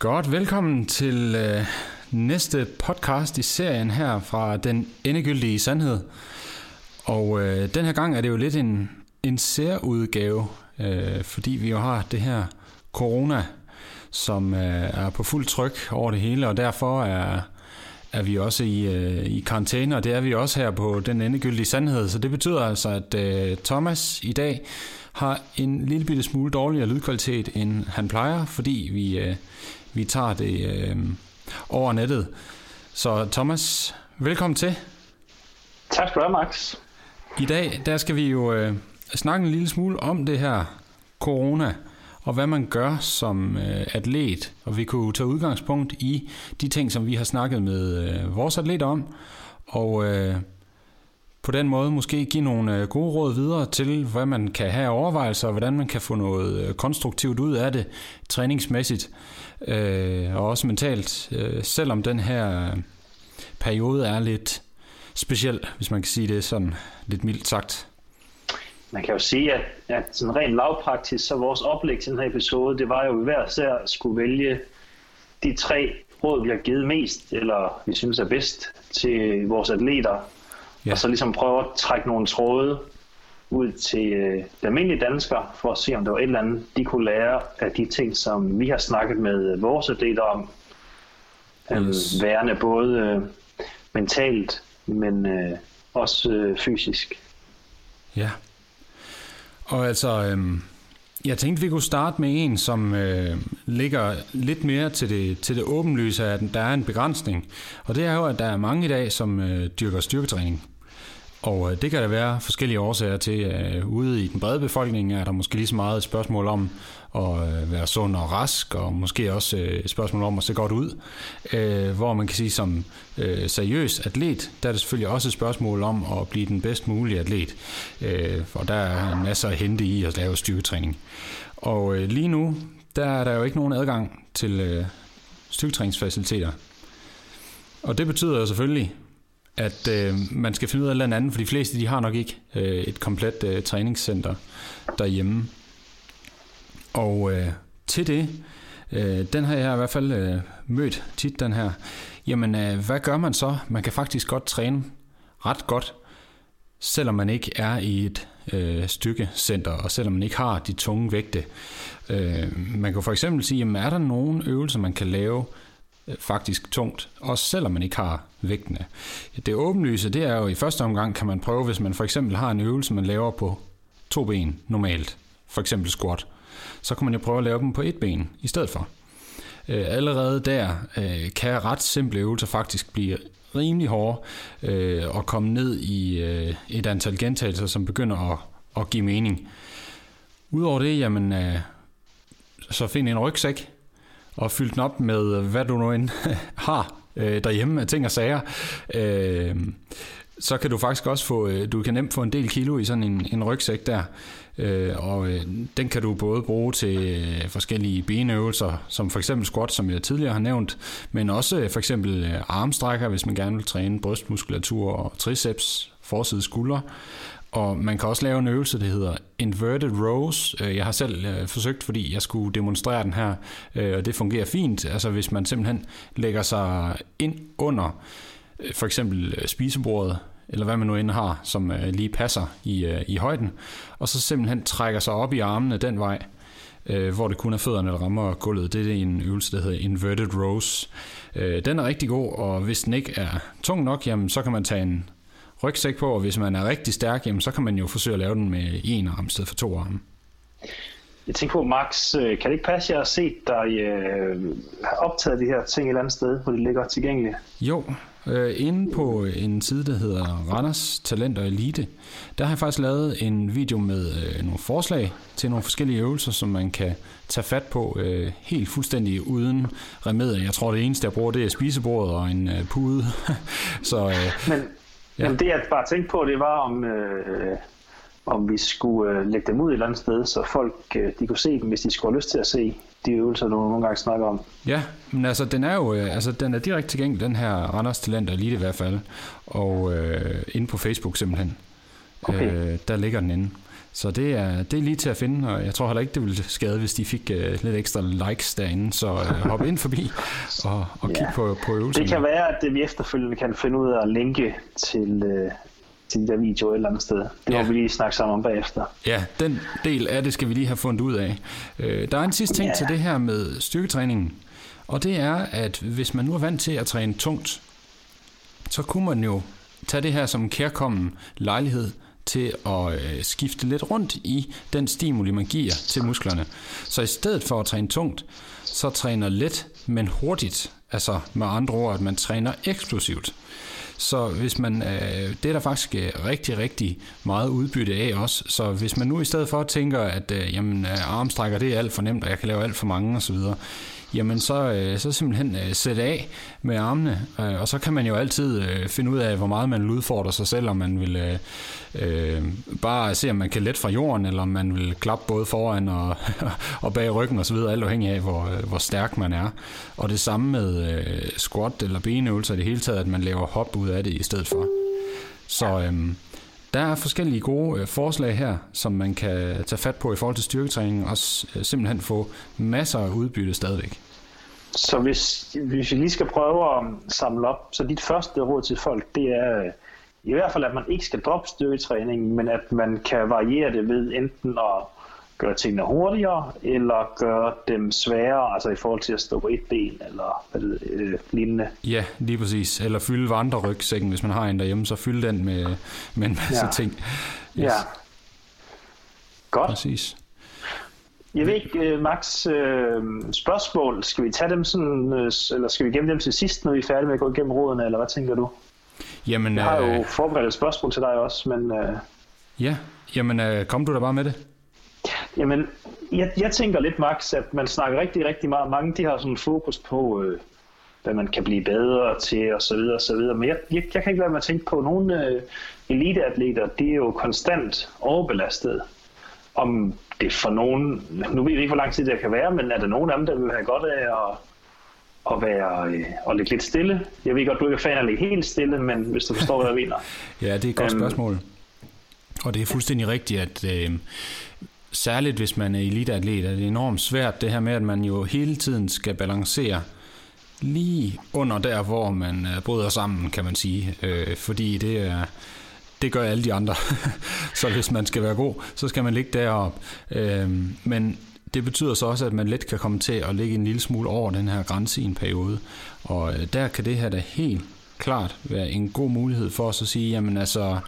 Godt, velkommen til øh, næste podcast i serien her fra Den Endegyldige Sandhed. Og øh, den her gang er det jo lidt en, en særudgave, øh, fordi vi jo har det her corona, som øh, er på fuld tryk over det hele, og derfor er, er vi også i, øh, i karantæne, og det er vi også her på Den Endegyldige Sandhed. Så det betyder altså, at øh, Thomas i dag har en lille bitte smule dårligere lydkvalitet, end han plejer, fordi vi, øh, vi tager det øh, over nettet. Så Thomas, velkommen til. Tak skal du have, Max. I dag der skal vi jo øh, snakke en lille smule om det her corona, og hvad man gør som øh, atlet. Og vi kunne tage udgangspunkt i de ting, som vi har snakket med øh, vores atleter om, og øh, på den måde måske give nogle øh, gode råd videre til, hvad man kan have overvejelser, og hvordan man kan få noget øh, konstruktivt ud af det træningsmæssigt øh, og også mentalt, øh, selvom den her øh, periode er lidt speciel, hvis man kan sige det sådan lidt mildt sagt. Man kan jo sige, at, at sådan rent lavpraktisk, så vores oplæg til den her episode, det var jo hver især skulle vælge de tre råd, vi har givet mest, eller vi synes er bedst til vores atleter, ja. og så ligesom prøve at trække nogle tråde ud til øh, de almindelige danskere, for at se, om der var et eller andet, de kunne lære af de ting, som vi har snakket med vores atleter om. Øhm, yes. Værende både øh, mentalt, men øh, også øh, fysisk. Ja. Og altså, øh, jeg tænkte, vi kunne starte med en, som øh, ligger lidt mere til det, til det åbenlyse, at der er en begrænsning. Og det er jo, at der er mange i dag, som øh, dyrker styrketræning. Og øh, det kan der være forskellige årsager til. Øh, ude i den brede befolkning er der måske lige så meget et spørgsmål om at øh, være sund og rask, og måske også et spørgsmål om at se godt ud. Hvor man kan sige, som seriøs atlet, der er det selvfølgelig også et spørgsmål om at blive den bedst mulige atlet. For der er masser at hente i at lave styrketræning. Og lige nu, der er der jo ikke nogen adgang til styrketræningsfaciliteter. Og det betyder jo selvfølgelig, at øh, man skal finde ud af noget andet, for de fleste de har nok ikke øh, et komplet øh, træningscenter derhjemme. Og øh, til det, øh, den har jeg i hvert fald øh, mødt tit, den her. Jamen, øh, hvad gør man så? Man kan faktisk godt træne ret godt, selvom man ikke er i et øh, styrkecenter, og selvom man ikke har de tunge vægte. Øh, man kan for eksempel sige, jamen, er der nogle øvelser, man kan lave, Øh, faktisk tungt, også selvom man ikke har vægtene. Det åbenlyse, det er jo i første omgang, kan man prøve, hvis man for eksempel har en øvelse, man laver på to ben normalt, for eksempel squat, så kan man jo prøve at lave dem på et ben i stedet for. Øh, allerede der øh, kan ret simple øvelser faktisk blive rimelig hårde og komme ned i et antal gentagelser, som begynder at, at give mening. Udover det, jamen, så find en rygsæk, og fyldt den op med, hvad du nu end har øh, derhjemme af ting og sager, øh, så kan du faktisk også få, øh, du kan nemt få en del kilo i sådan en, en rygsæk der, øh, og øh, den kan du både bruge til øh, forskellige benøvelser, som for eksempel squat, som jeg tidligere har nævnt, men også øh, for eksempel øh, armstrækker, hvis man gerne vil træne brystmuskulatur og triceps, forside skuldre, og man kan også lave en øvelse, der hedder Inverted Rows. Øh, jeg har selv øh, forsøgt, fordi jeg skulle demonstrere den her, øh, og det fungerer fint. Altså hvis man simpelthen lægger sig ind under øh, for eksempel øh, spisebordet, eller hvad man nu end har, som lige passer i, i højden, og så simpelthen trækker sig op i armene den vej, hvor det kun er fødderne, der rammer gulvet. Det er en øvelse, der hedder Inverted Rows. Den er rigtig god, og hvis den ikke er tung nok, jamen, så kan man tage en rygsæk på, og hvis man er rigtig stærk, jamen, så kan man jo forsøge at lave den med en arm i stedet for to arme. Jeg tænker på, Max, øh, kan det ikke passe, at jeg har set dig øh, har optaget de her ting et eller andet sted, hvor de ligger tilgængelige? Jo, øh, inde på en side, der hedder Randers Talent og Elite, der har jeg faktisk lavet en video med øh, nogle forslag til nogle forskellige øvelser, som man kan tage fat på øh, helt fuldstændig uden remedier. Jeg tror, det eneste, jeg bruger, det er spisebordet og en øh, pude. Så, øh, Men Ja. Jamen det jeg bare tænkte på, det var om, øh, om vi skulle øh, lægge dem ud et eller andet sted, så folk øh, de kunne se dem, hvis de skulle have lyst til at se de øvelser, du nogle gange snakker om. Ja, men altså den er jo øh, altså, den er direkte tilgængelig, den her Randers Talent Elite i hvert fald, og øh, inde på Facebook simpelthen. Okay. Øh, der ligger den inde. Så det er, det er lige til at finde, og jeg tror heller ikke, det ville skade, hvis de fik uh, lidt ekstra likes derinde. Så uh, hop ind forbi og, og ja. kig på, på øvelsen. Det kan være, at vi efterfølgende kan finde ud af at linke til, uh, til de der videoer et eller andet sted. Det ja. må vi lige snakke sammen om bagefter. Ja, den del af det skal vi lige have fundet ud af. Uh, der er en sidste ting ja. til det her med styrketræningen. Og det er, at hvis man nu er vant til at træne tungt, så kunne man jo tage det her som en kærkommen lejlighed til at øh, skifte lidt rundt i den stimuli, man giver til musklerne. Så i stedet for at træne tungt, så træner let, men hurtigt. Altså med andre ord, at man træner eksplosivt. Så hvis man, øh, det er der faktisk øh, rigtig, rigtig meget udbytte af også. Så hvis man nu i stedet for tænker, at øh, jamen, øh, armstrækker det er alt for nemt, og jeg kan lave alt for mange osv., jamen så, øh, så simpelthen øh, sætte af med armene, øh, og så kan man jo altid øh, finde ud af, hvor meget man vil udfordre sig selv, om man vil øh, øh, bare se, om man kan let fra jorden, eller om man vil klappe både foran og, og bag ryggen osv., alt afhængig af, hvor, øh, hvor stærk man er. Og det samme med øh, squat eller benøvelser i det hele taget, at man laver hop ud af det i stedet for. Så øh, der er forskellige gode øh, forslag her, som man kan tage fat på i forhold til styrketræning, og øh, simpelthen få masser af udbytte stadigvæk. Så hvis, hvis vi lige skal prøve at samle op, så dit første råd til folk, det er øh, i hvert fald, at man ikke skal droppe styrketræningen, men at man kan variere det ved enten at gøre tingene hurtigere, eller gøre dem sværere, altså i forhold til at stå på et ben, eller hvad det, øh, lignende. Ja, lige præcis. Eller fylde vandrerygsækken, hvis man har en derhjemme, så fylde den med, med en masse ja. ting. Yes. Ja. Godt. Præcis. Jeg ved ikke, øh, Max, øh, spørgsmål, skal vi tage dem sådan, øh, eller skal vi gemme dem til sidst, når vi er færdige med at gå igennem rådene, eller hvad tænker du? Jamen, jeg har jo øh, forberedt et spørgsmål til dig også, men... Øh, ja, jamen øh, kom du da bare med det. Jamen, jeg, jeg tænker lidt, Max, at man snakker rigtig, rigtig meget. Mange de har sådan fokus på, øh, hvad man kan blive bedre til, og så videre, og så videre. Men jeg, jeg, jeg kan ikke lade mig tænke på, at nogle øh, eliteatleter, de er jo konstant overbelastet. Om det for nogen, nu ved jeg ikke, hvor lang tid det kan være, men er der nogen af dem, der vil have godt af at, at være øh, og ligge lidt stille? Jeg ved godt, du ikke er fan af at ligge helt stille, men hvis du forstår, hvad jeg mener. ja, det er et godt um, spørgsmål. Og det er fuldstændig rigtigt, at øh, særligt hvis man er eliteatlet, er det enormt svært det her med, at man jo hele tiden skal balancere lige under der, hvor man øh, bryder sammen, kan man sige. Øh, fordi det er det gør alle de andre. så hvis man skal være god, så skal man ligge derop. Øh, men det betyder så også, at man let kan komme til at ligge en lille smule over den her grænse i en periode. Og øh, der kan det her da helt klart være en god mulighed for os at sige, jamen altså,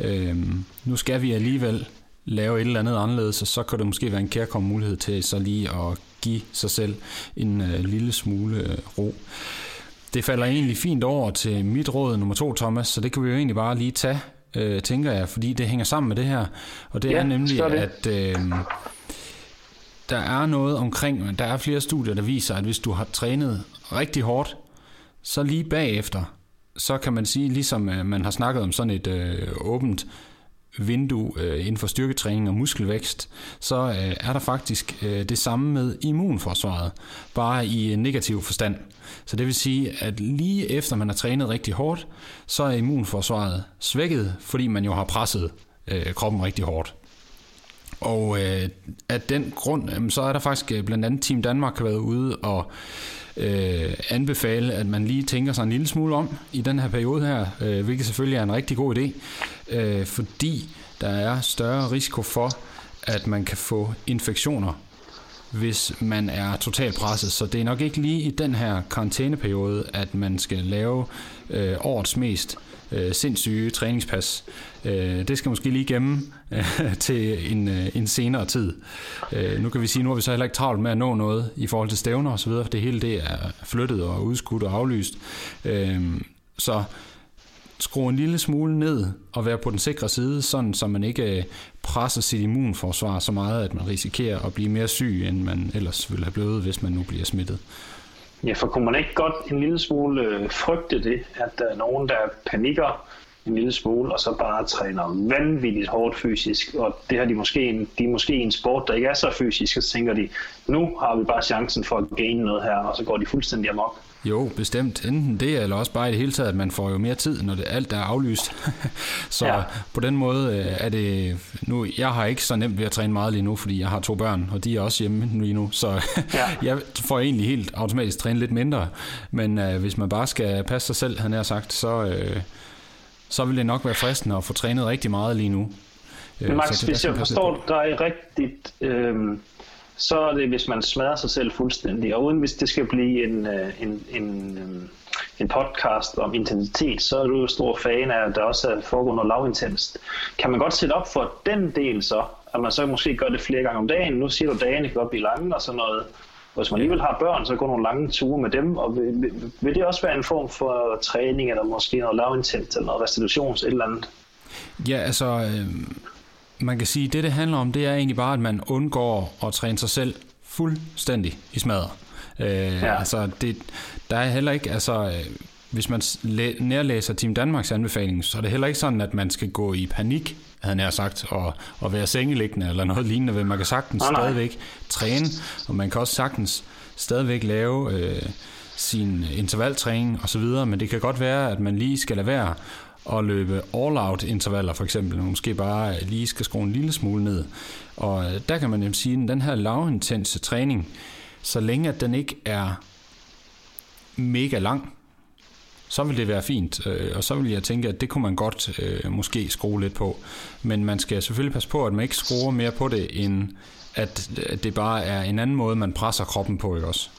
øh, nu skal vi alligevel lave et eller andet anderledes, og så kan det måske være en kærkommen mulighed til så lige at give sig selv en øh, lille smule øh, ro. Det falder egentlig fint over til mit råd nummer to, Thomas, så det kan vi jo egentlig bare lige tage, øh, tænker jeg, fordi det hænger sammen med det her. Og det ja, er nemlig, det. at øh, der er noget omkring, der er flere studier, der viser, at hvis du har trænet rigtig hårdt, så lige bagefter, så kan man sige, ligesom øh, man har snakket om sådan et øh, åbent vindue øh, inden for styrketræning og muskelvækst, så øh, er der faktisk øh, det samme med immunforsvaret, bare i øh, negativ forstand. Så det vil sige, at lige efter man har trænet rigtig hårdt, så er immunforsvaret svækket, fordi man jo har presset øh, kroppen rigtig hårdt. Og øh, af den grund, øh, så er der faktisk øh, blandt andet Team Danmark har været ude og øh, anbefale, at man lige tænker sig en lille smule om i den her periode her, øh, hvilket selvfølgelig er en rigtig god idé, øh, fordi der er større risiko for, at man kan få infektioner, hvis man er totalt presset. Så det er nok ikke lige i den her karantæneperiode, at man skal lave øh, årets mest øh, sindssyge træningspas. Øh, det skal måske lige gemme øh, til en, øh, en senere tid. Øh, nu kan vi sige, nu har vi så heller ikke travlt med at nå noget i forhold til stævner osv., for det hele det er flyttet og udskudt og aflyst. Øh, så skrue en lille smule ned og være på den sikre side, sådan så man ikke øh, presser sit immunforsvar så meget, at man risikerer at blive mere syg, end man ellers ville have blevet, hvis man nu bliver smittet. Ja, for kunne man ikke godt en lille smule øh, frygte det, at der er nogen, der panikker en lille smule, og så bare træner vanvittigt hårdt fysisk, og det har de måske en, de er måske en sport, der ikke er så fysisk, så tænker de, nu har vi bare chancen for at gaine noget her, og så går de fuldstændig amok. Jo, bestemt. Enten det, eller også bare i det hele taget, at man får jo mere tid, når det alt er aflyst. så ja. på den måde øh, er det... Nu, jeg har ikke så nemt ved at træne meget lige nu, fordi jeg har to børn, og de er også hjemme lige nu. Så ja. jeg får egentlig helt automatisk træne lidt mindre. Men øh, hvis man bare skal passe sig selv, han har sagt, så, øh, så vil det nok være fristende at få trænet rigtig meget lige nu. Men Max, hvis jeg forstår dig rigtigt... Øh så er det, hvis man smadrer sig selv fuldstændig. Og uden hvis det skal blive en, øh, en, en, øh, en podcast om intensitet, så er du stor fan af, at der også er foregår noget lavintenst. Kan man godt sætte op for den del så, at man så måske gør det flere gange om dagen? Nu siger du, at dagene kan godt blive lange og sådan noget. Hvis man alligevel har børn, så går nogle lange ture med dem, og vil, vil det også være en form for træning, eller måske noget lavintens, eller noget restitutions, et eller andet? Ja, altså, øh, man kan sige, at det, det handler om, det er egentlig bare, at man undgår at træne sig selv fuldstændig i smadret. Øh, ja. Altså, det, der er heller ikke, altså, øh, hvis man nærlæser Team Danmarks anbefaling, så er det heller ikke sådan, at man skal gå i panik, havde jeg sagt, og, og være sengeliggende eller noget lignende, men man kan sagtens nej, nej. stadigvæk træne, og man kan også sagtens stadigvæk lave øh, sin intervaltræning osv., men det kan godt være, at man lige skal lade være at løbe all-out intervaller for eksempel, måske bare lige skal skrue en lille smule ned. Og øh, der kan man jo sige, at den her lavintense træning, så længe at den ikke er mega lang, så vil det være fint, øh, og så vil jeg tænke, at det kunne man godt øh, måske skrue lidt på. Men man skal selvfølgelig passe på, at man ikke skruer mere på det, end at det bare er en anden måde, man presser kroppen på, ikke også?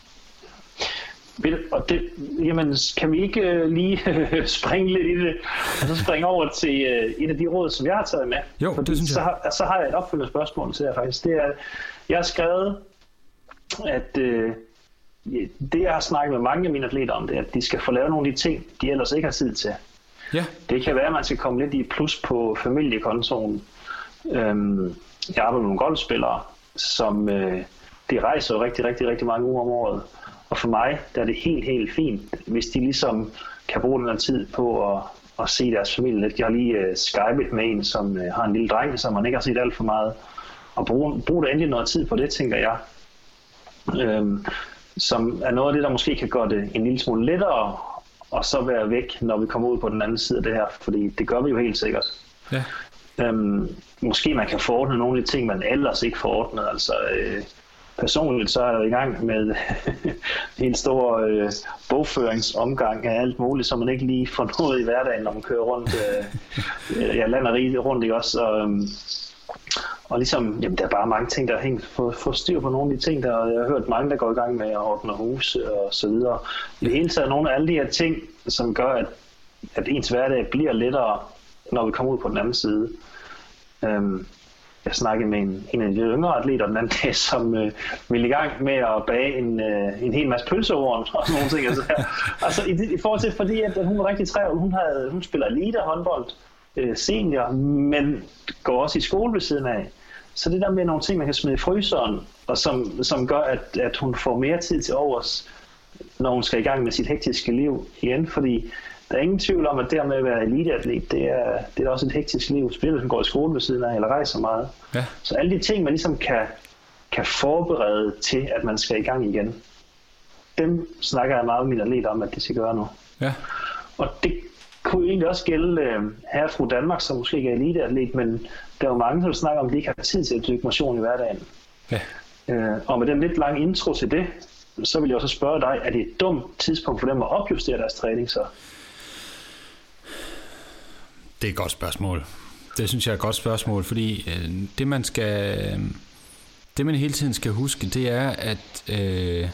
Og det, jamen, kan vi ikke uh, lige springe lidt i det, og så springe over til uh, et af de råd, som jeg har taget med? Jo, Fordi det synes jeg. Så har, så har jeg et opfølgende spørgsmål til jer faktisk. Det er, jeg har skrevet, at uh, det, jeg har snakket med mange af mine atleter om, det er, at de skal få lavet nogle af de ting, de ellers ikke har tid til. Ja. Det kan være, at man skal komme lidt i plus på familiekontoen. Øhm, jeg arbejder med nogle golfspillere, som øh, de rejser jo rigtig, rigtig, rigtig mange uger om året. Og for mig der er det helt, helt fint, hvis de ligesom kan bruge her tid på at, at se deres familie lidt. Jeg har lige uh, skypet med en, som uh, har en lille dreng, som man ikke har set alt for meget. Og bruge, bruge det endelig noget tid på det, tænker jeg. Øhm, som er noget af det, der måske kan gøre det en lille smule lettere, og så være væk, når vi kommer ud på den anden side af det her, fordi det gør vi jo helt sikkert. Ja. Øhm, måske man kan forordne nogle af de ting, man ellers ikke forordnet. Altså, øh, personligt så er jeg i gang med en stor øh, bogføringsomgang af alt muligt, som man ikke lige får noget i hverdagen, når man kører rundt. Øh, jeg lander rigtig rundt, i også? Og, øh, og ligesom, jamen, der er bare mange ting, der hænger for, for styr på nogle af de ting, der jeg har hørt mange, der går i gang med at ordne hus og så videre. I det hele taget nogle af alle de her ting, som gør, at, at ens hverdag bliver lettere, når vi kommer ud på den anden side. Øhm, jeg snakkede med en, en af de yngre atleter den anden dag, som øh, ville i gang med at bage en, øh, en hel masse pølseorden og sådan nogle ting. Altså, altså i, i forhold til, fordi at, hun var rigtig og hun, havde, hun spiller elite håndbold øh, senior, men går også i skole ved siden af. Så det der med nogle ting, man kan smide i fryseren, og som, som gør, at, at hun får mere tid til overs, når hun skal i gang med sit hektiske liv igen, fordi der er ingen tvivl om, at det med at være eliteatlet, det er, det er også et hektisk liv. Spiller, som går i skole ved siden af, eller rejser meget. Ja. Så alle de ting, man ligesom kan, kan forberede til, at man skal i gang igen, dem snakker jeg meget med mine atleter om, at de skal gøre nu. Ja. Og det kunne egentlig også gælde uh, her fra Danmark, som måske ikke er eliteatlet, men der er jo mange, som snakker om, at de ikke har tid til at dyrke motion i hverdagen. Ja. Uh, og med den lidt lange intro til det, så vil jeg også spørge dig, er det et dumt tidspunkt for dem at opjustere deres træning så? Det er et godt spørgsmål. Det synes jeg er et godt spørgsmål, fordi øh, det man skal, øh, det man hele tiden skal huske, det er, at øh,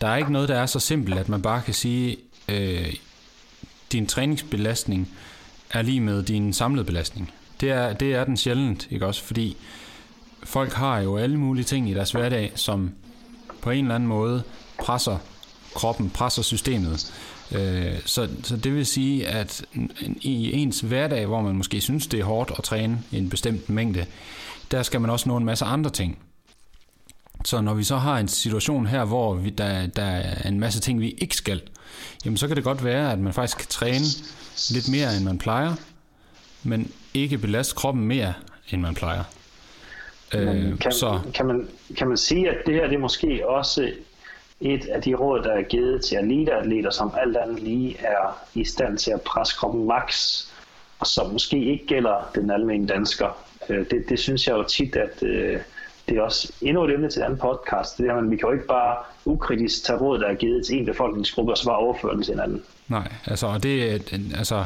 der er ikke noget, der er så simpelt, at man bare kan sige, øh, din træningsbelastning er lige med din samlede belastning. Det er, det er den sjældent, ikke også? Fordi folk har jo alle mulige ting i deres hverdag, som på en eller anden måde presser kroppen, presser systemet. Øh, så, så det vil sige, at i ens hverdag, hvor man måske synes, det er hårdt at træne en bestemt mængde, der skal man også nå en masse andre ting. Så når vi så har en situation her, hvor vi, der, der er en masse ting, vi ikke skal, jamen så kan det godt være, at man faktisk kan træne lidt mere, end man plejer, men ikke belaste kroppen mere, end man plejer. Øh, kan, så... kan, man, kan man sige, at det her det er måske også et af de råd, der er givet til eliteatleter, som alt andet lige er i stand til at presse kroppen max, og som måske ikke gælder den almindelige dansker. Øh, det, det synes jeg jo tit, at øh, det er også endnu et emne til en anden podcast. Det er, at vi kan jo ikke bare ukritisk tage råd, der er givet til en befolkningsgruppe, og så bare overføre den til en anden. Nej, altså, det, altså,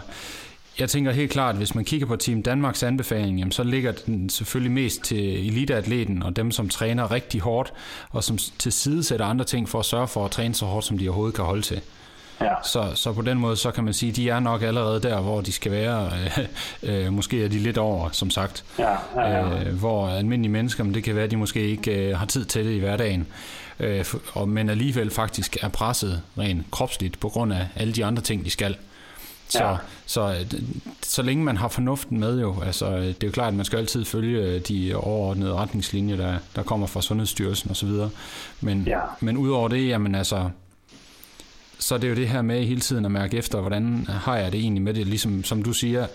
jeg tænker helt klart, at hvis man kigger på Team Danmarks anbefaling, jamen, så ligger den selvfølgelig mest til eliteatleten og dem, som træner rigtig hårdt, og som til side sætter andre ting for at sørge for at træne så hårdt, som de overhovedet kan holde til. Ja. Så, så på den måde, så kan man sige, at de er nok allerede der, hvor de skal være. Øh, øh, måske er de lidt over, som sagt. Ja, ja, ja. Øh, hvor almindelige mennesker, men det kan være, at de måske ikke øh, har tid til det i hverdagen. Øh, og, men alligevel faktisk er presset rent kropsligt på grund af alle de andre ting, de skal. Så, ja. så, øh, så længe man har fornuften med jo, altså det er jo klart, at man skal altid følge de overordnede retningslinjer, der, der kommer fra Sundhedsstyrelsen osv. Men, ja. men udover det, jamen altså, så det er jo det her med hele tiden at mærke efter, hvordan har jeg det egentlig med det, ligesom som du siger,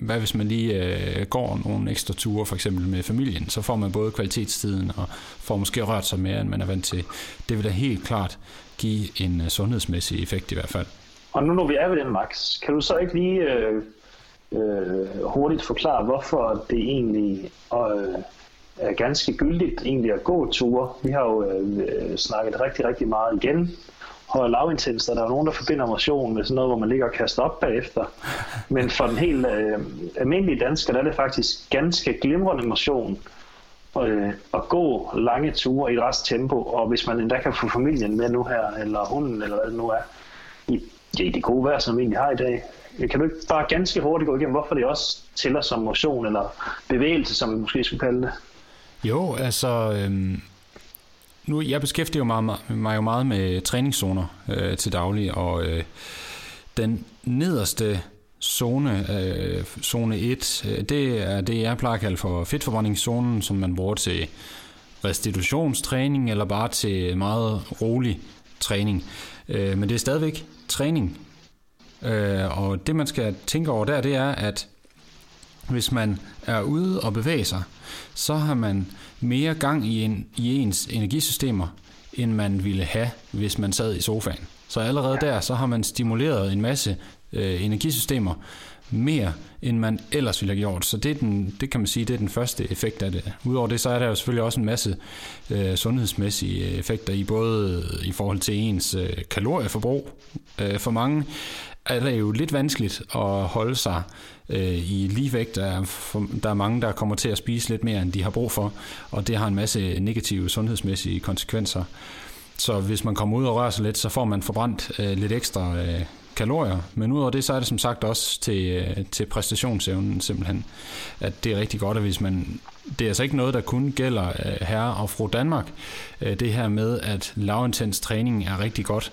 hvad hvis man lige øh, går nogle ekstra ture, for eksempel med familien, så får man både kvalitetstiden og får måske rørt sig mere, end man er vant til. Det vil da helt klart give en sundhedsmæssig effekt i hvert fald. Og nu når vi er ved den, Max, kan du så ikke lige øh, øh, hurtigt forklare, hvorfor det egentlig øh, er ganske gyldigt egentlig at gå ture? Vi har jo øh, snakket rigtig, rigtig meget igen høj lavintens, der er nogen, der forbinder motion med sådan noget, hvor man ligger og kaster op bagefter. Men for den helt øh, almindelige dansker, der er det faktisk ganske glimrende motion øh, at gå lange ture i et rest tempo, og hvis man endda kan få familien med nu her, eller hunden, eller hvad det nu er, det, det gode vejr, som vi egentlig har i dag. Kan du ikke bare ganske hurtigt gå igennem, hvorfor det også tæller som motion, eller bevægelse, som vi måske skulle kalde det? Jo, altså... Øhm nu, jeg beskæftiger mig, mig jo meget med træningszoner øh, til daglig, og øh, den nederste zone, øh, zone 1, øh, det er det, jeg plejer at kalde for fedtforbrændingszonen, som man bruger til restitutionstræning eller bare til meget rolig træning. Øh, men det er stadigvæk træning. Øh, og det man skal tænke over der, det er, at hvis man er ude og bevæger sig, så har man mere gang i, en, i ens energisystemer, end man ville have, hvis man sad i sofaen. Så allerede der, så har man stimuleret en masse øh, energisystemer mere, end man ellers ville have gjort. Så det, er den, det kan man sige, det er den første effekt af det. Udover det, så er der jo selvfølgelig også en masse øh, sundhedsmæssige effekter i både i forhold til ens øh, kalorieforbrug. Øh, for mange er det jo lidt vanskeligt at holde sig øh, i ligevægt. Der er, for, der er mange, der kommer til at spise lidt mere, end de har brug for, og det har en masse negative sundhedsmæssige konsekvenser. Så hvis man kommer ud og rører sig lidt, så får man forbrændt øh, lidt ekstra øh, kalorier. Men udover det, så er det som sagt også til, øh, til præstationsevnen simpelthen, at det er rigtig godt, at hvis man... Det er altså ikke noget, der kun gælder øh, herre og fru Danmark. Øh, det her med, at lavintens træning er rigtig godt.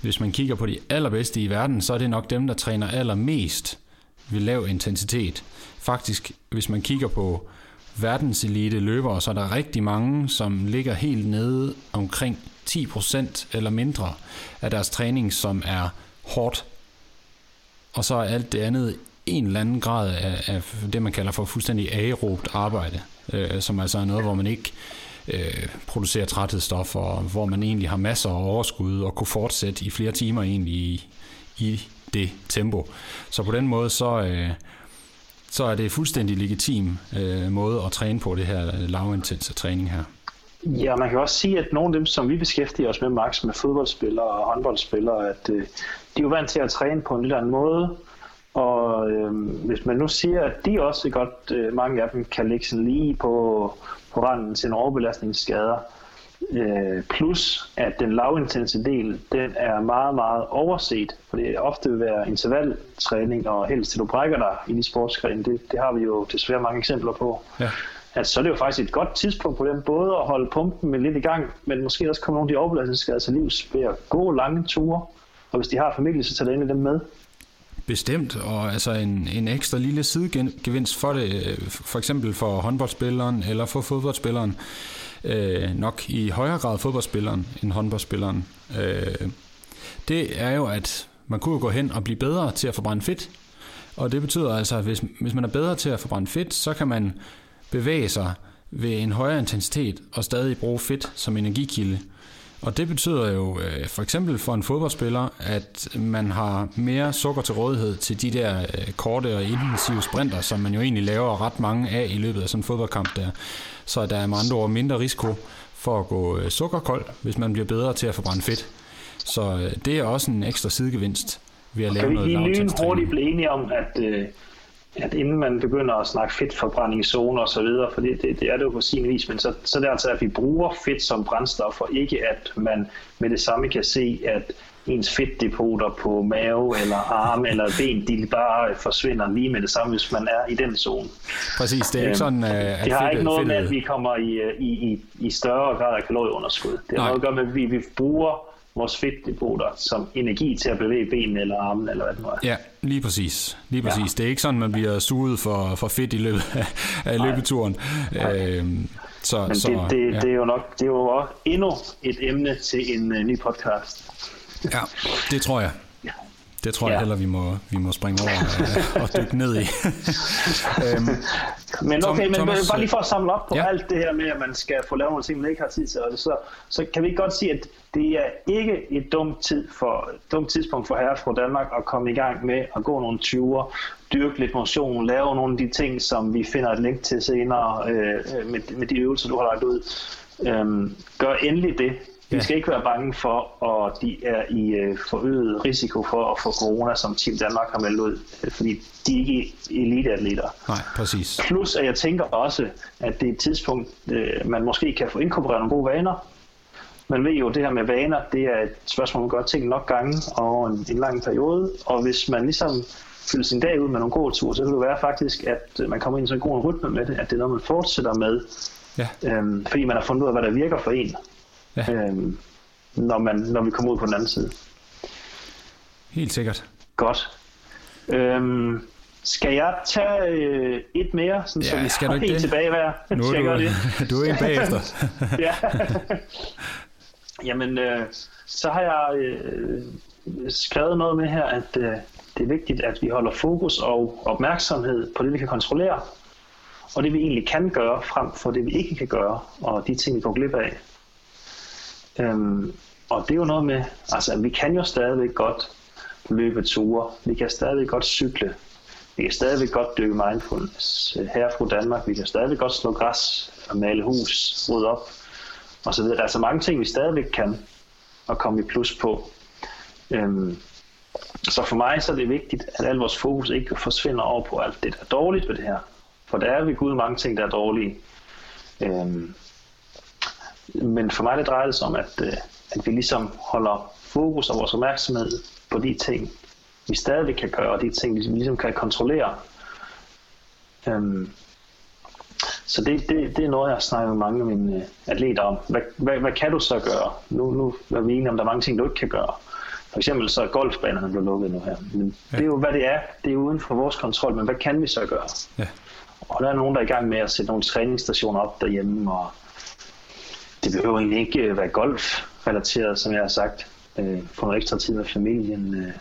Hvis man kigger på de allerbedste i verden, så er det nok dem, der træner allermest ved lav intensitet. Faktisk, hvis man kigger på verdenselite løbere, så er der rigtig mange, som ligger helt nede omkring 10% eller mindre af deres træning, som er hårdt. Og så er alt det andet en eller anden grad af, af det, man kalder for fuldstændig aerobt arbejde, øh, som altså er noget, hvor man ikke øh, producerer træthedsstoffer, og hvor man egentlig har masser af overskud og kunne fortsætte i flere timer egentlig i, i det tempo. Så på den måde, så, øh, så er det fuldstændig legitim øh, måde at træne på det her øh, lavintense træning her. Ja, man kan også sige, at nogle af dem, som vi beskæftiger os med, Max, med fodboldspillere og håndboldspillere, at øh, de er jo vant til at træne på en lidt anden måde. Og øh, hvis man nu siger, at de også godt, øh, mange af dem kan ligge sådan lige på, på randen til en overbelastningsskader, Øh, plus at den lavintense del, den er meget, meget overset, for det ofte vil være intervaltræning, og helst til du brækker dig i de sportsgrene. Det, det har vi jo desværre mange eksempler på. Ja. Altså, så er det jo faktisk et godt tidspunkt på den, både at holde pumpen med lidt i gang, men måske også komme nogle af de overbelastningsskader til livs ved at gå lange ture, og hvis de har familie, så tager det endelig i dem med. Bestemt, og altså en, en ekstra lille sidegevinst for det, øh, for eksempel for håndboldspilleren eller for fodboldspilleren, øh, nok i højere grad fodboldspilleren end håndboldspilleren, øh, det er jo, at man kunne gå hen og blive bedre til at forbrænde fedt, Og det betyder altså, at hvis, hvis man er bedre til at forbrænde fedt, så kan man bevæge sig ved en højere intensitet og stadig bruge fedt som energikilde. Og det betyder jo øh, for eksempel for en fodboldspiller, at man har mere sukker til rådighed til de der øh, korte og intensive sprinter, som man jo egentlig laver ret mange af i løbet af sådan en fodboldkamp der. Så der er med andre ord mindre risiko for at gå øh, sukkerkold, hvis man bliver bedre til at forbrænde fedt. Så det er også en ekstra sidegevinst ved at lave noget lavt. Kan vi lige hurtigt blive enige om, at at inden man begynder at snakke fedtforbrænding i zoner og så videre, for det, det, det er det jo på sin vis, men så, så det er altså, at vi bruger fedt som brændstof, og ikke at man med det samme kan se, at ens fedtdepoter på mave eller arme eller ben, de bare forsvinder lige med det samme, hvis man er i den zone. Præcis, det er ikke øhm, sådan, at Det har fedt, ikke noget med, at vi kommer i, i, i, i større grad af kalorieunderskud. Det har Nej. noget at gøre med, at vi, vi bruger vores fedtdepoter som energi til at bevæge benene eller armen, eller hvad det nu er. Ja, lige præcis. Lige præcis. Ja. Det er ikke sådan, man bliver suget for, for fedt i løbet af, af løbeturen. Øhm, så, Men så, det, det, ja. det, er jo nok det er jo også endnu et emne til en uh, ny podcast. Ja, det tror jeg. Det tror ja. jeg heller, vi må, vi må springe over og, og dykke ned i. øhm, men okay, Tom, men Thomas, bare lige for at samle op på ja. alt det her med, at man skal få lavet nogle ting, man ikke har tid til, og det, så, så kan vi godt sige, at det er ikke et dumt, tid for, et dumt tidspunkt for herre fra Danmark at komme i gang med at gå nogle ture, dyrke lidt motion, lave nogle af de ting, som vi finder et link til senere øh, med, med de øvelser, du har lagt ud. Øhm, gør endelig det. Vi skal ikke være bange for, at de er i øh, forøget risiko for at få corona, som Team Danmark har meldt ud, øh, fordi de er ikke eliteatleter. Nej, præcis. Plus at jeg tænker også, at det er et tidspunkt, øh, man måske kan få inkorporeret nogle gode vaner. Man ved jo, at det her med vaner, det er et spørgsmål, man gør ting nok gange over en, en lang periode, og hvis man ligesom fylder sin dag ud med nogle gode ture, så kan det være faktisk, at man kommer ind i sådan en god rytme med det, at det er noget, man fortsætter med, ja. øhm, fordi man har fundet ud af, hvad der virker for en ja. øhm, når, man, når vi kommer ud på den anden side. Helt sikkert. Godt. Øhm, skal jeg tage øh, et mere, sådan, ja, så vi skal du ikke helt det? tilbage hver? Nu er du, det? du er en bagefter. ja. Jamen, øh, så har jeg øh, skrevet noget med her, at øh, det er vigtigt, at vi holder fokus og opmærksomhed på det, vi kan kontrollere, og det vi egentlig kan gøre, frem for det vi ikke kan gøre, og de ting, vi går glip af. Øhm, og det er jo noget med, altså vi kan jo stadigvæk godt løbe ture, vi kan stadigvæk godt cykle, vi kan stadigvæk godt dykke mindfulness her fra Danmark, vi kan stadigvæk godt slå græs og male hus, rydde op og så videre. Der er så mange ting, vi stadigvæk kan og komme i plus på. Øhm, så for mig så er det vigtigt, at al vores fokus ikke forsvinder over på alt det, der er dårligt ved det her. For der er ved Gud mange ting, der er dårlige. Øhm, men for mig det drejer det sig om, at, øh, at vi ligesom holder fokus og vores opmærksomhed på de ting, vi stadig kan gøre, og de ting, vi ligesom kan kontrollere. Øhm, så det, det, det er noget, jeg har snakket med mange af mine øh, atleter om. Hvad, hvad, hvad kan du så gøre? Nu, nu er vi enige om, der er mange ting, du ikke kan gøre. For eksempel så er golfbanerne blevet lukket nu her. Men ja. det er jo, hvad det er. Det er uden for vores kontrol, men hvad kan vi så gøre? Ja. Og der er nogen, der er i gang med at sætte nogle træningsstationer op derhjemme, og det behøver egentlig ikke øh, være golf-relateret, som jeg har sagt. Øh, få noget ekstra tid med familien. Øh,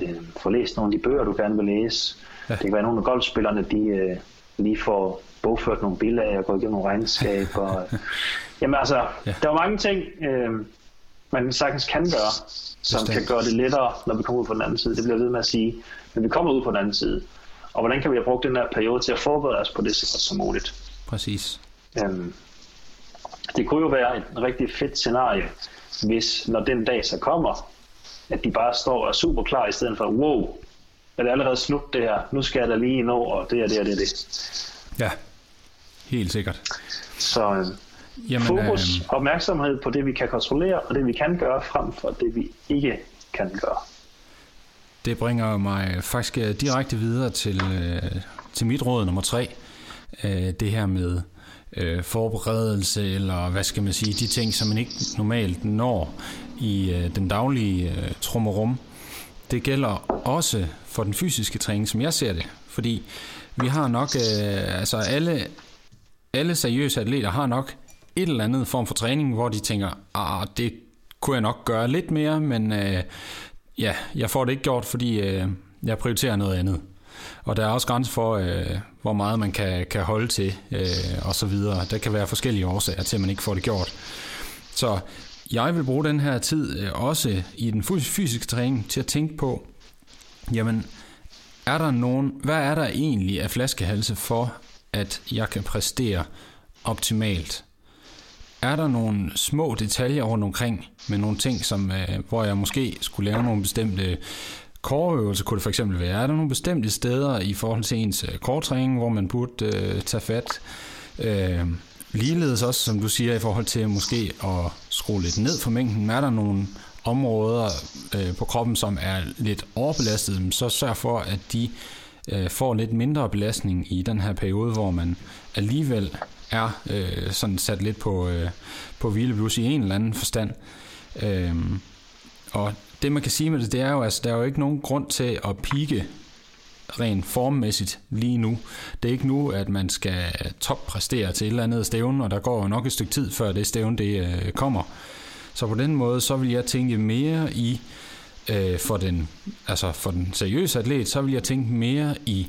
øh, få læst nogle af de bøger, du gerne vil læse. Ja. Det kan være, at nogle af golfspillerne de, øh, lige får bogført nogle billeder og gået igennem nogle regnskaber. Jamen altså, ja. der er mange ting, øh, man sagtens kan gøre, som Bestemt. kan gøre det lettere, når vi kommer ud på den anden side. Det bliver ved med at sige, men vi kommer ud på den anden side. Og hvordan kan vi have brugt den her periode til at forberede os på det så godt som muligt? Præcis. Øhm, det kunne jo være et rigtig fedt scenarie, hvis når den dag så kommer, at de bare står og er super klar, i stedet for, wow, er det allerede slut det her, nu skal jeg da lige nå, og det er det og det er det. Ja, helt sikkert. Så øh, Jamen, fokus, øh... opmærksomhed på det, vi kan kontrollere, og det, vi kan gøre, frem for det, vi ikke kan gøre. Det bringer mig faktisk øh, direkte videre til, øh, til mit råd nummer tre. Det her med øh, forberedelse, eller hvad skal man sige, de ting, som man ikke normalt når i øh, den daglige øh, trummerum. Det gælder også for den fysiske træning, som jeg ser det. Fordi vi har nok, øh, altså alle, alle seriøse atleter har nok et eller andet form for træning, hvor de tænker, ah, det kunne jeg nok gøre lidt mere, men øh, ja, jeg får det ikke gjort, fordi øh, jeg prioriterer noget andet. Og der er også grænser for, øh, hvor meget man kan, kan holde til, øh, og så videre. Der kan være forskellige årsager til, at man ikke får det gjort. Så jeg vil bruge den her tid øh, også i den fysiske træning til at tænke på, jamen, er der nogen, hvad er der egentlig af flaskehalse for, at jeg kan præstere optimalt? Er der nogle små detaljer rundt omkring med nogle ting, som, øh, hvor jeg måske skulle lave nogle bestemte Kåreøvelser kunne det for eksempel være. Er der nogle bestemte steder i forhold til ens øh, hvor man burde øh, tage fat? Øh, ligeledes også, som du siger, i forhold til måske at skrue lidt ned for mængden. Er der nogle områder øh, på kroppen, som er lidt overbelastet, så sørg for, at de øh, får lidt mindre belastning i den her periode, hvor man alligevel er øh, sådan sat lidt på, øh, på hvileblus i en eller anden forstand. Øh, og det man kan sige med det, det er jo, altså, der er jo ikke nogen grund til at pike rent formmæssigt lige nu. Det er ikke nu, at man skal toppræstere til et eller andet stævne, og der går jo nok et stykke tid, før det stævne det øh, kommer. Så på den måde, så vil jeg tænke mere i, øh, for, den, altså for den seriøse atlet, så vil jeg tænke mere i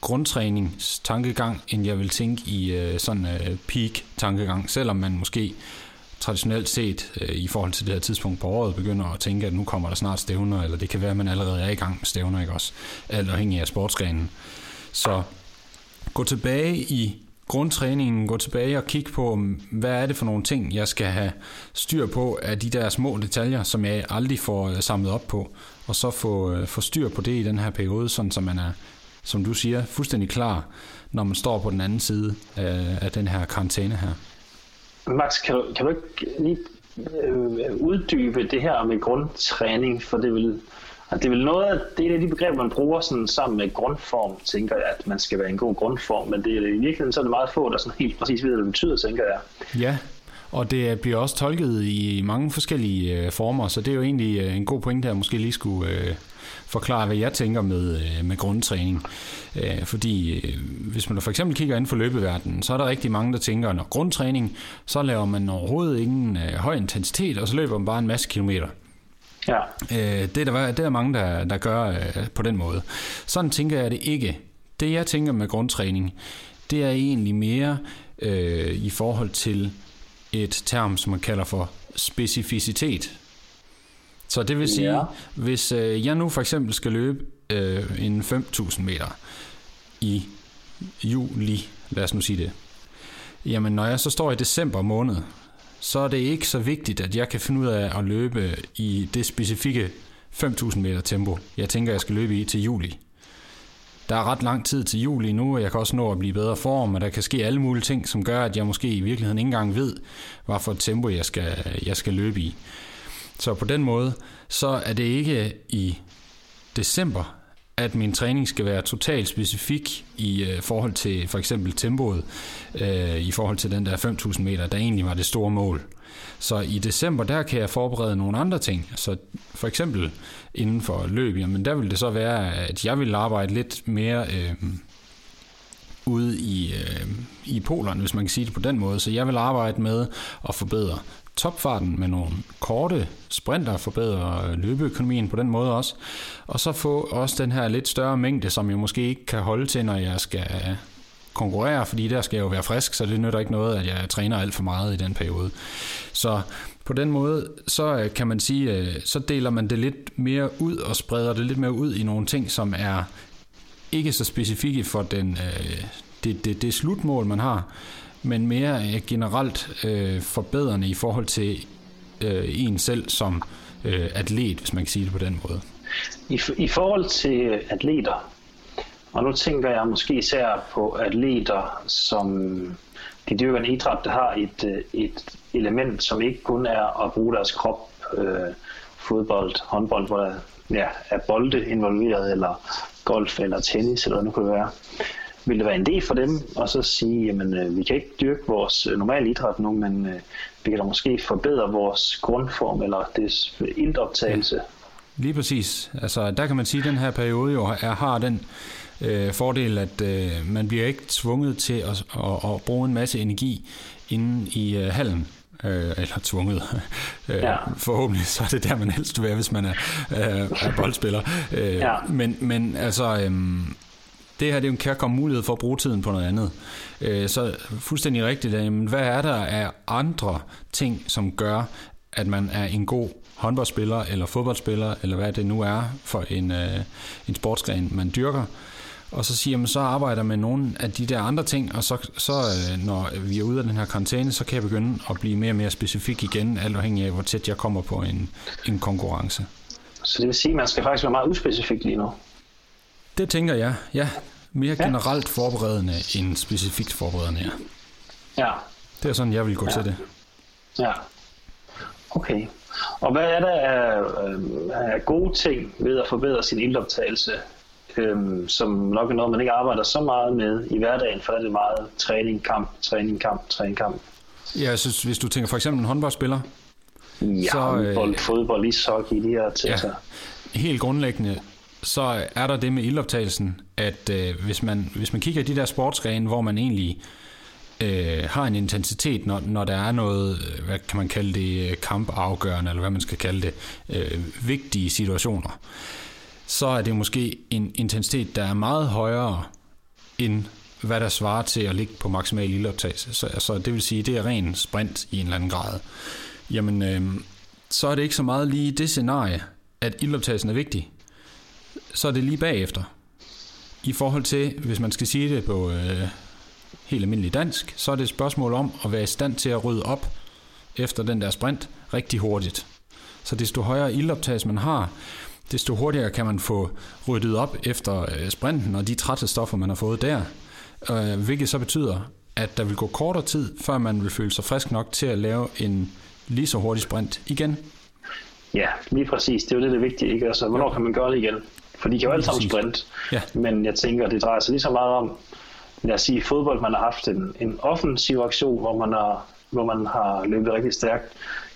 grundtræningstankegang, end jeg vil tænke i øh, sådan øh, peak-tankegang, selvom man måske traditionelt set øh, i forhold til det her tidspunkt på året begynder at tænke, at nu kommer der snart stævner, eller det kan være, at man allerede er i gang med stævner, ikke også? Alt afhængig af sportsgrenen. Så gå tilbage i grundtræningen, gå tilbage og kigge på, hvad er det for nogle ting, jeg skal have styr på af de der små detaljer, som jeg aldrig får øh, samlet op på, og så få, øh, få styr på det i den her periode, sådan så man er, som du siger, fuldstændig klar, når man står på den anden side af, af den her karantæne her. Max, kan du, kan du ikke lige øh, uddybe det her med grundtræning, for det vil, det er vel noget af, det er de begreber, man bruger sådan sammen med grundform, tænker jeg, at man skal være en god grundform, men det er i virkeligheden så er det meget få, der sådan helt præcis ved, hvad det betyder, tænker jeg. Ja, og det bliver også tolket i mange forskellige øh, former, så det er jo egentlig øh, en god pointe, at måske lige skulle øh, forklare, hvad jeg tænker med, øh, med grundtræning. Øh, fordi øh, hvis man for eksempel kigger ind for løbeverdenen, så er der rigtig mange, der tænker, når grundtræning, så laver man overhovedet ingen høj intensitet, og så løber man bare en masse kilometer. Ja. det, er der, det er mange, der, der gør på den måde. Sådan tænker jeg det ikke. Det jeg tænker med grundtræning, det er egentlig mere øh, i forhold til et term, som man kalder for specificitet. Så det vil sige, ja. hvis øh, jeg nu for eksempel skal løbe øh, en 5.000 meter i juli, lad os nu sige det, jamen når jeg så står i december måned, så er det ikke så vigtigt, at jeg kan finde ud af at løbe i det specifikke 5.000 meter tempo, jeg tænker, jeg skal løbe i til juli. Der er ret lang tid til juli nu, og jeg kan også nå at blive bedre form, og der kan ske alle mulige ting, som gør, at jeg måske i virkeligheden ikke engang ved, hvad for et tempo jeg skal, jeg skal løbe i. Så på den måde, så er det ikke i december, at min træning skal være totalt specifik i øh, forhold til for eksempel tempoet, øh, i forhold til den der 5.000 meter, der egentlig var det store mål. Så i december, der kan jeg forberede nogle andre ting. Så for eksempel inden for løb, jamen der vil det så være, at jeg vil arbejde lidt mere øh, ude i, øh, i polerne, hvis man kan sige det på den måde. Så jeg vil arbejde med at forbedre topfarten med nogle korte sprinter, forbedre løbeøkonomien på den måde også, og så få også den her lidt større mængde, som jeg måske ikke kan holde til, når jeg skal konkurrere, fordi der skal jeg jo være frisk, så det nytter ikke noget, at jeg træner alt for meget i den periode. Så på den måde, så øh, kan man sige, øh, så deler man det lidt mere ud og spreder det lidt mere ud i nogle ting, som er ikke så specifikke for den, øh, det, det, det slutmål, man har, men mere øh, generelt øh, forbedrende i forhold til øh, en selv som øh, atlet, hvis man kan sige det på den måde. I, I forhold til atleter, og nu tænker jeg måske især på atleter, som de dyrker en idræt, der har et, øh, et element, som ikke kun er at bruge deres krop, øh, fodbold, håndbold, hvor der ja, er bolde involveret, eller golf eller tennis, eller hvad det kunne være vil det være en idé for dem at så sige, jamen øh, vi kan ikke dyrke vores øh, normale idræt nu, men øh, vi kan da måske forbedre vores grundform eller det indoptagelse. Ja. Lige præcis. Altså der kan man sige, at den her periode jo er, har den øh, fordel, at øh, man bliver ikke tvunget til at, at, at bruge en masse energi inde i øh, hallen. øh, eller tvunget. Øh, ja. Forhåbentlig så er det der, man helst vil være, hvis man er, øh, er boldspiller. Øh, ja. men, men altså, øh, det her det er jo en kærkommen mulighed for at bruge tiden på noget andet. Øh, så fuldstændig rigtigt, øh, hvad er der af andre ting, som gør, at man er en god håndboldspiller eller fodboldspiller, eller hvad det nu er for en, øh, en sportsgren, man dyrker. Og så siger man, så arbejder med nogle af de der andre ting, og så, så øh, når vi er ude af den her karantæne, så kan jeg begynde at blive mere og mere specifik igen, alt afhængig af, hvor tæt jeg kommer på en, en konkurrence. Så det vil sige, at man skal faktisk være meget uspecifik lige nu? Det tænker jeg, ja. Mere ja. generelt forberedende end specifikt forberedende, ja. Ja. Det er sådan, jeg vil gå ja. til det. Ja. Okay. Og hvad er der af, af gode ting ved at forbedre sin ildoptagelse, øhm, som nok er noget, man ikke arbejder så meget med i hverdagen, for det er meget træning, kamp, træning, kamp, træning, kamp. Ja, jeg synes, hvis du tænker for eksempel en håndboldspiller, Ja, så, håndbold, øh, fodbold, ishockey, de her ting. Ja, helt grundlæggende, så er der det med ildoptagelsen, at øh, hvis, man, hvis man kigger i de der sportsgrene, hvor man egentlig øh, har en intensitet, når, når der er noget, øh, hvad kan man kalde det, øh, kampafgørende, eller hvad man skal kalde det, øh, vigtige situationer, så er det måske en intensitet, der er meget højere end hvad der svarer til at ligge på maksimal ildoptagelse. Så altså, det vil sige, det er ren sprint i en eller anden grad. Jamen, øh, så er det ikke så meget lige det scenarie, at ildoptagelsen er vigtig. Så er det lige bagefter. I forhold til, hvis man skal sige det på øh, helt almindelig dansk, så er det et spørgsmål om at være i stand til at rydde op efter den der sprint rigtig hurtigt. Så desto højere ildoptagelse man har, desto hurtigere kan man få ryddet op efter øh, sprinten og de trætte stoffer, man har fået der. Øh, hvilket så betyder, at der vil gå kortere tid, før man vil føle sig frisk nok til at lave en lige så hurtig sprint igen. Ja, lige præcis. Det er jo det, det vigtige. Ikke? Altså, hvornår kan man gøre det igen? For de kan jo alle sammen sprint. Ja. Men jeg tænker, det drejer sig lige så meget om, lad os sige, i fodbold, man har haft en, en offensiv aktion, hvor man har, hvor man har løbet rigtig stærkt.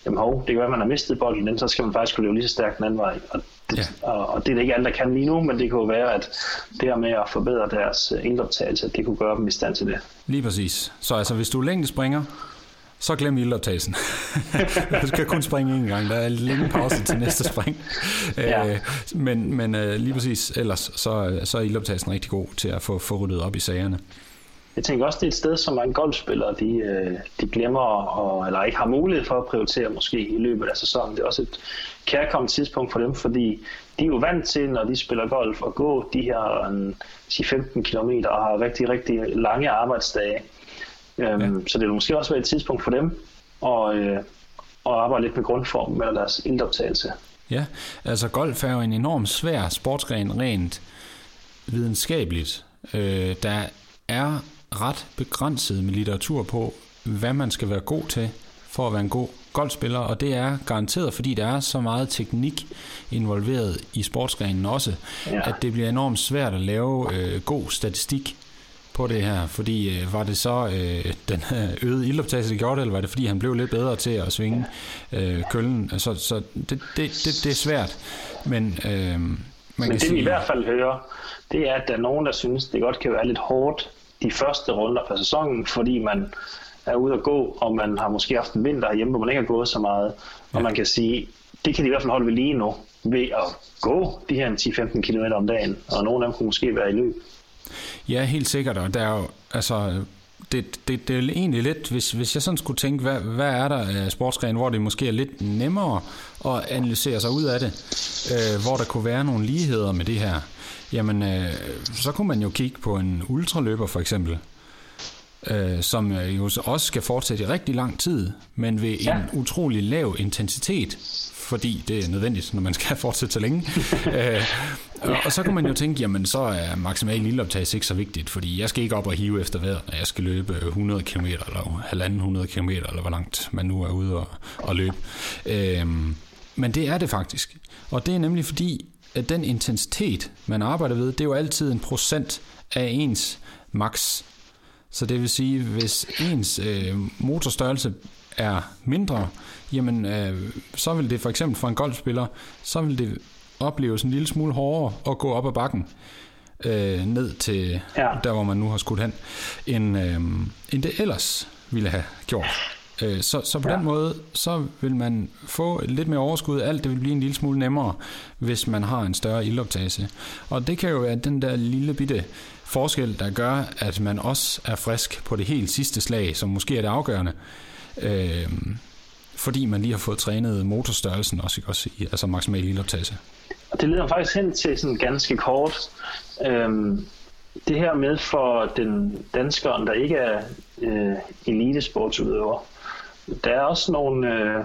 Jamen hov, det kan være, at man har mistet bolden, men så skal man faktisk kunne løbe lige så stærkt den anden vej. Og det, ja. og, og det er det ikke alle, der kan lige nu, men det kunne være, at det her med at forbedre deres indoptagelse, det kunne gøre dem i stand til det. Lige præcis. Så altså, hvis du længdespringer, så glem ildoptagelsen. du skal kun springe en gang. Der er længe pause til næste spring. ja. øh, men men øh, lige præcis, ellers så, så er ildoptagelsen rigtig god til at få, få ryddet op i sagerne. Jeg tænker også, det er et sted, som mange golfspillere de, øh, de glemmer, og, eller ikke har mulighed for at prioritere måske i løbet af sæsonen. Det er også et kærkommet tidspunkt for dem, fordi de er jo vant til, når de spiller golf, at gå de her 10-15 km og har rigtig, rigtig lange arbejdsdage. Øhm, ja. Så det vil måske også være et tidspunkt for dem at, øh, at arbejde lidt med grundformen eller deres ildoptagelse. Ja, altså golf er jo en enorm svær sportsgren rent videnskabeligt. Øh, der er ret begrænset med litteratur på, hvad man skal være god til for at være en god golfspiller, og det er garanteret, fordi der er så meget teknik involveret i sportsgrenen også, ja. at det bliver enormt svært at lave øh, god statistik på det her, fordi øh, var det så øh, den øgede ildoptagelse, der gjorde det, eller var det fordi han blev lidt bedre til at svinge øh, køllen? Altså, så det, det, det, det er svært, men øh, man men kan det sige, vi i hvert fald hører, det er, at der er nogen, der synes, det godt kan være lidt hårdt de første runder på sæsonen, fordi man er ude at gå, og man har måske haft en vinter hjemme, hvor man ikke har gået så meget. Og man kan sige, det kan de i hvert fald holde ved lige nu, ved at gå de her 10-15 km om dagen, og nogle af dem kunne måske være i løb. Ja, helt sikkert, og der er jo, altså, det, det, det er egentlig lidt, hvis, hvis jeg sådan skulle tænke, hvad, hvad er der af sportsgren, hvor det måske er lidt nemmere at analysere sig ud af det, øh, hvor der kunne være nogle ligheder med det her, jamen øh, så kunne man jo kigge på en ultraløber for eksempel, øh, som jo også skal fortsætte i rigtig lang tid, men ved ja. en utrolig lav intensitet, fordi det er nødvendigt, når man skal fortsætte så længe. øh, og, så kan man jo tænke, jamen så er maksimal lilleoptagelse ikke så vigtigt, fordi jeg skal ikke op og hive efter vejret, når jeg skal løbe 100 km eller 1.500 km, eller hvor langt man nu er ude og, og løbe. Øh, men det er det faktisk. Og det er nemlig fordi, at den intensitet, man arbejder ved, det er jo altid en procent af ens max. Så det vil sige, hvis ens øh, motorstørrelse er mindre, jamen øh, så vil det for eksempel for en golfspiller, så vil det opleves en lille smule hårdere at gå op ad bakken øh, ned til ja. der, hvor man nu har skudt hen, end, øh, end det ellers ville have gjort. Øh, så, så på ja. den måde, så vil man få lidt mere overskud. Alt det vil blive en lille smule nemmere, hvis man har en større ildoptagelse. Og det kan jo være den der lille bitte forskel, der gør, at man også er frisk på det helt sidste slag, som måske er det afgørende. Øh, fordi man lige har fået trænet motorstørrelsen også, ikke? også i altså maksimal ildoptagelse. Og det leder faktisk hen til sådan ganske kort. Øhm, det her med for den danskeren, der ikke er øh, elitesportsudøver, der er også nogle, øh,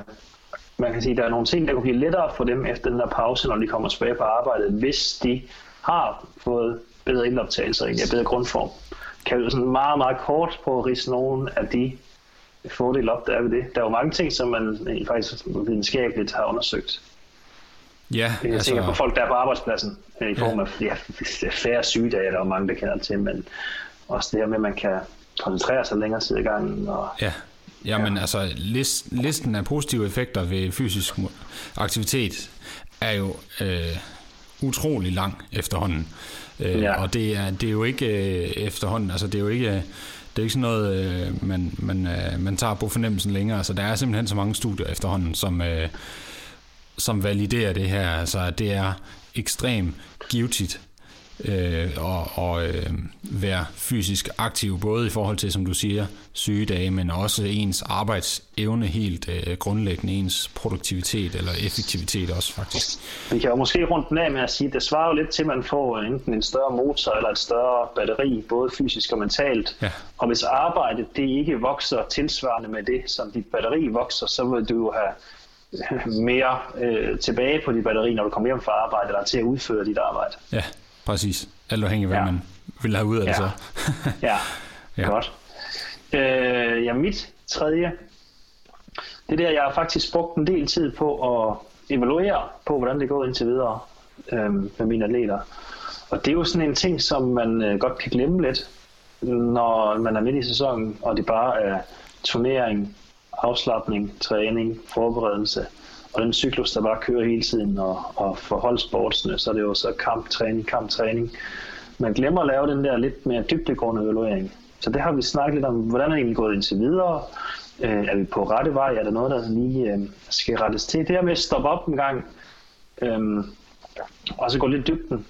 man kan sige, der er nogle ting, der kunne blive lettere for dem efter den der pause, når de kommer tilbage på arbejdet, hvis de har fået bedre indoptagelser, egentlig bedre grundform. Kan vi sådan meget, meget kort på at rise nogle af de fordele op, der er ved det. Der er jo mange ting, som man faktisk videnskabeligt har undersøgt. Ja, jeg altså... tænker på folk, der er på arbejdspladsen, øh, i form af ja, færre sygedage, der er mange, der kender til, men også det her med, at man kan koncentrere sig længere tid i gangen. Og, ja, Jamen ja. altså, list, listen af positive effekter ved fysisk aktivitet er jo øh, utrolig lang efterhånden. Øh, ja. Og det er, det er jo ikke øh, efterhånden, altså det er jo ikke det er ikke sådan noget, øh, man, man, øh, man tager på fornemmelsen længere. Altså, der er simpelthen så mange studier efterhånden, som, øh, som validerer det her. Altså, det er ekstremt givetigt øh, og, og øh, være fysisk aktiv, både i forhold til, som du siger, sygedage, men også ens arbejdsevne helt øh, grundlæggende, ens produktivitet eller effektivitet også faktisk. Vi kan jo måske rundt den af med at sige, at det svarer jo lidt til, at man får enten en større motor eller et større batteri, både fysisk og mentalt. Ja. Og hvis arbejdet det ikke vokser tilsvarende med det, som dit batteri vokser, så vil du have mere øh, tilbage på dit batteri, når du kommer hjem fra arbejde, eller til at udføre dit arbejde. Ja, præcis. Alt afhængig af, hvad ja. man vil have ud af ja. det så. ja. ja, godt. Øh, ja, mit tredje, det der, jeg har faktisk brugt en del tid på at evaluere på, hvordan det går indtil videre øh, med mine atleter. Og det er jo sådan en ting, som man øh, godt kan glemme lidt, når man er midt i sæsonen, og det bare er turnering, afslappning, træning, forberedelse, og den cyklus, der bare kører hele tiden, og, og for holdsportsene, så er det jo så kamp, træning, kamp, træning. Man glemmer at lave den der lidt mere dybdegående evaluering. Så det har vi snakket lidt om, hvordan er det egentlig gået indtil videre? Øh, er vi på rette vej? Er der noget, der lige øh, skal rettes til? Det her med at stoppe op en gang, øh, og så gå lidt dybden,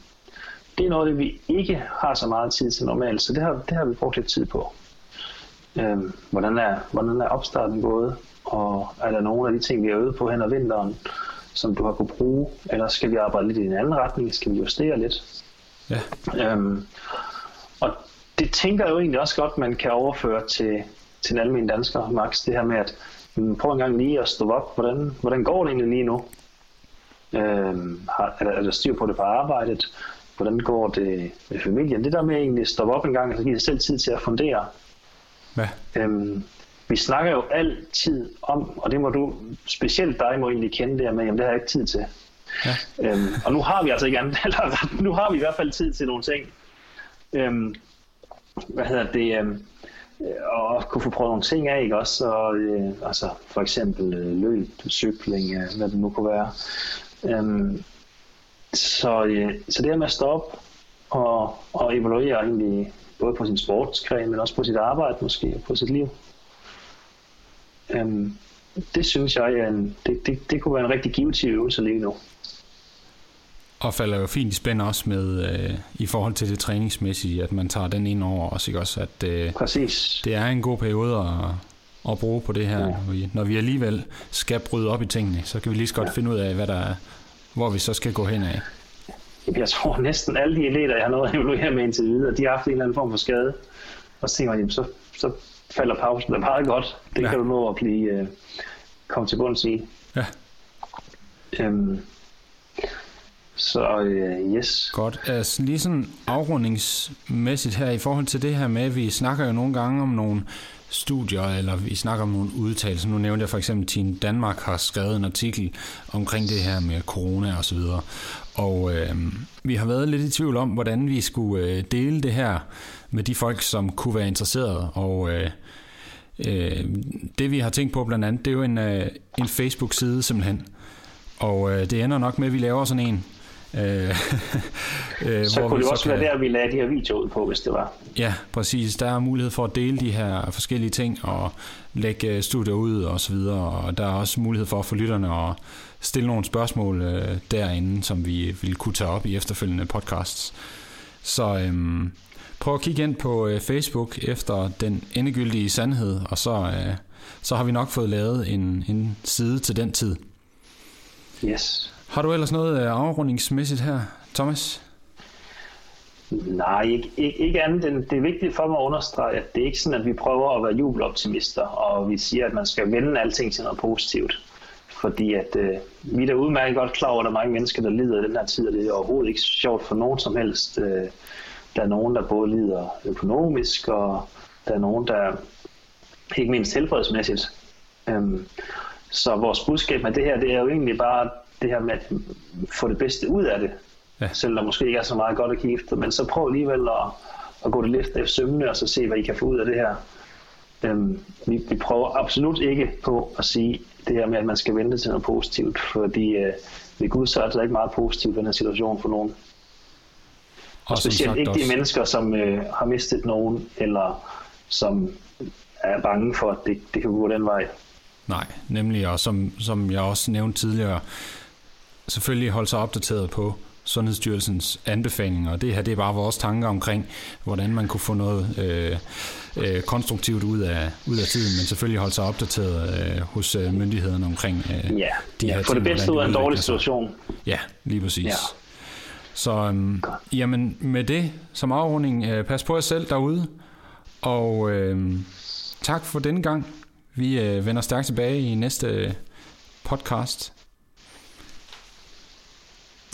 det er noget, det vi ikke har så meget tid til normalt, så det har, det har vi brugt lidt tid på. Øh, hvordan, er, hvordan er opstarten gået? Og er der nogle af de ting, vi har øvet på hen ad vinteren, som du har kunne bruge? Eller skal vi arbejde lidt i en anden retning? Skal vi justere lidt? Ja. Øhm, og det tænker jeg jo egentlig også godt, man kan overføre til, til en almindelig dansker, Max. Det her med at prøv en gang lige at stå op. Hvordan, hvordan går det egentlig lige nu? Øhm, har, er, der, er der styr på det på arbejdet? Hvordan går det med familien? Det der med egentlig at stoppe op en gang, og så give sig selv tid til at fundere. Ja. Øhm, vi snakker jo altid om, og det må du, specielt dig må egentlig kende det her med, jamen det har jeg ikke tid til. Ja. Øhm, og nu har vi altså ikke andet, eller nu har vi i hvert fald tid til nogle ting. Øhm, hvad hedder det? Øhm, og kunne få prøvet nogle ting af, ikke også? Og, øh, altså for eksempel øh, løb, cykling, øh, hvad det nu kunne være. Øhm, så, øh, så det her med at stoppe og, og evaluere egentlig både på sin sportsgren, men også på sit arbejde måske, og på sit liv. Øhm, det synes jeg, en, det, det, det kunne være en rigtig givetig øvelse lige nu. Og falder jo fint i spænd også med, øh, i forhold til det træningsmæssige, at man tager den ind over også, ikke også? At øh, Præcis. det er en god periode at, at bruge på det her. Ja. Når, vi, når vi alligevel skal bryde op i tingene, så kan vi lige så godt ja. finde ud af, hvad der er, hvor vi så skal gå hen af. Jeg tror næsten alle de elever, jeg har nået at evaluere med indtil videre, de har haft en eller anden form for skade. Og så tænker jeg, så, så falder pausen er meget godt. Det ja. kan du nå at blive uh, komme til bunds i. Ja. Um, så uh, yes. Godt. Altså, lige sådan afrundingsmæssigt her i forhold til det her med, vi snakker jo nogle gange om nogle studier, eller vi snakker om nogle udtalelser. Nu nævnte jeg for eksempel, at Team Danmark har skrevet en artikel omkring det her med corona og så videre. Og øh, vi har været lidt i tvivl om, hvordan vi skulle øh, dele det her med de folk, som kunne være interesserede. Og øh, øh, det vi har tænkt på blandt andet, det er jo en, øh, en Facebook-side simpelthen. Og øh, det ender nok med, at vi laver sådan en Øh, øh, så kunne det også kan... være der, vi lagde de her videoer ud på, hvis det var. Ja, præcis. Der er mulighed for at dele de her forskellige ting og lægge øh, studier ud og så videre. Og der er også mulighed for for lytterne at stille nogle spørgsmål øh, derinde, som vi vil kunne tage op i efterfølgende podcasts. Så øhm, prøv at kigge ind på øh, Facebook efter den endegyldige sandhed, og så, øh, så har vi nok fået lavet en, en side til den tid. Yes. Har du ellers noget øh, afrundingsmæssigt her, Thomas? Nej, ikke, ikke, ikke andet det er vigtigt for mig at understrege, at det er ikke sådan, at vi prøver at være jubeloptimister, og vi siger, at man skal vende alting til noget positivt. Fordi at øh, vi er da udmærket godt klar over, at der er mange mennesker, der lider i den her tid, og det er overhovedet ikke sjovt for nogen som helst. Øh, der er nogen, der både lider økonomisk, og der er nogen, der ikke mindst helbredsmæssigt. Øhm, så vores budskab med det her, det er jo egentlig bare det her med at få det bedste ud af det. Ja. Selvom der måske ikke er så meget godt at kigge efter, men så prøv alligevel at, at gå det lidt efter sømne, og så se, hvad I kan få ud af det her. Øhm, vi, vi prøver absolut ikke på at sige det her med, at man skal vente til noget positivt, fordi øh, ved Gud så er der ikke meget positivt i den her situation for nogen. Og, og specielt ikke de også. mennesker, som øh, har mistet nogen, eller som er bange for, at det, det kan gå den vej. Nej, nemlig, og som, som jeg også nævnte tidligere, selvfølgelig holde sig opdateret på Sundhedsstyrelsens anbefalinger, det her det er bare vores tanker omkring, hvordan man kunne få noget øh, øh, konstruktivt ud af, ud af tiden, men selvfølgelig holde sig opdateret øh, hos øh, myndighederne omkring øh, ja, de ja, her for det bedste ud af en dårlig situation. Ja, lige præcis. Ja. Så øhm, jamen, med det som afrunding, øh, pas på jer selv derude, og øh, tak for denne gang. Vi øh, vender stærkt tilbage i næste podcast.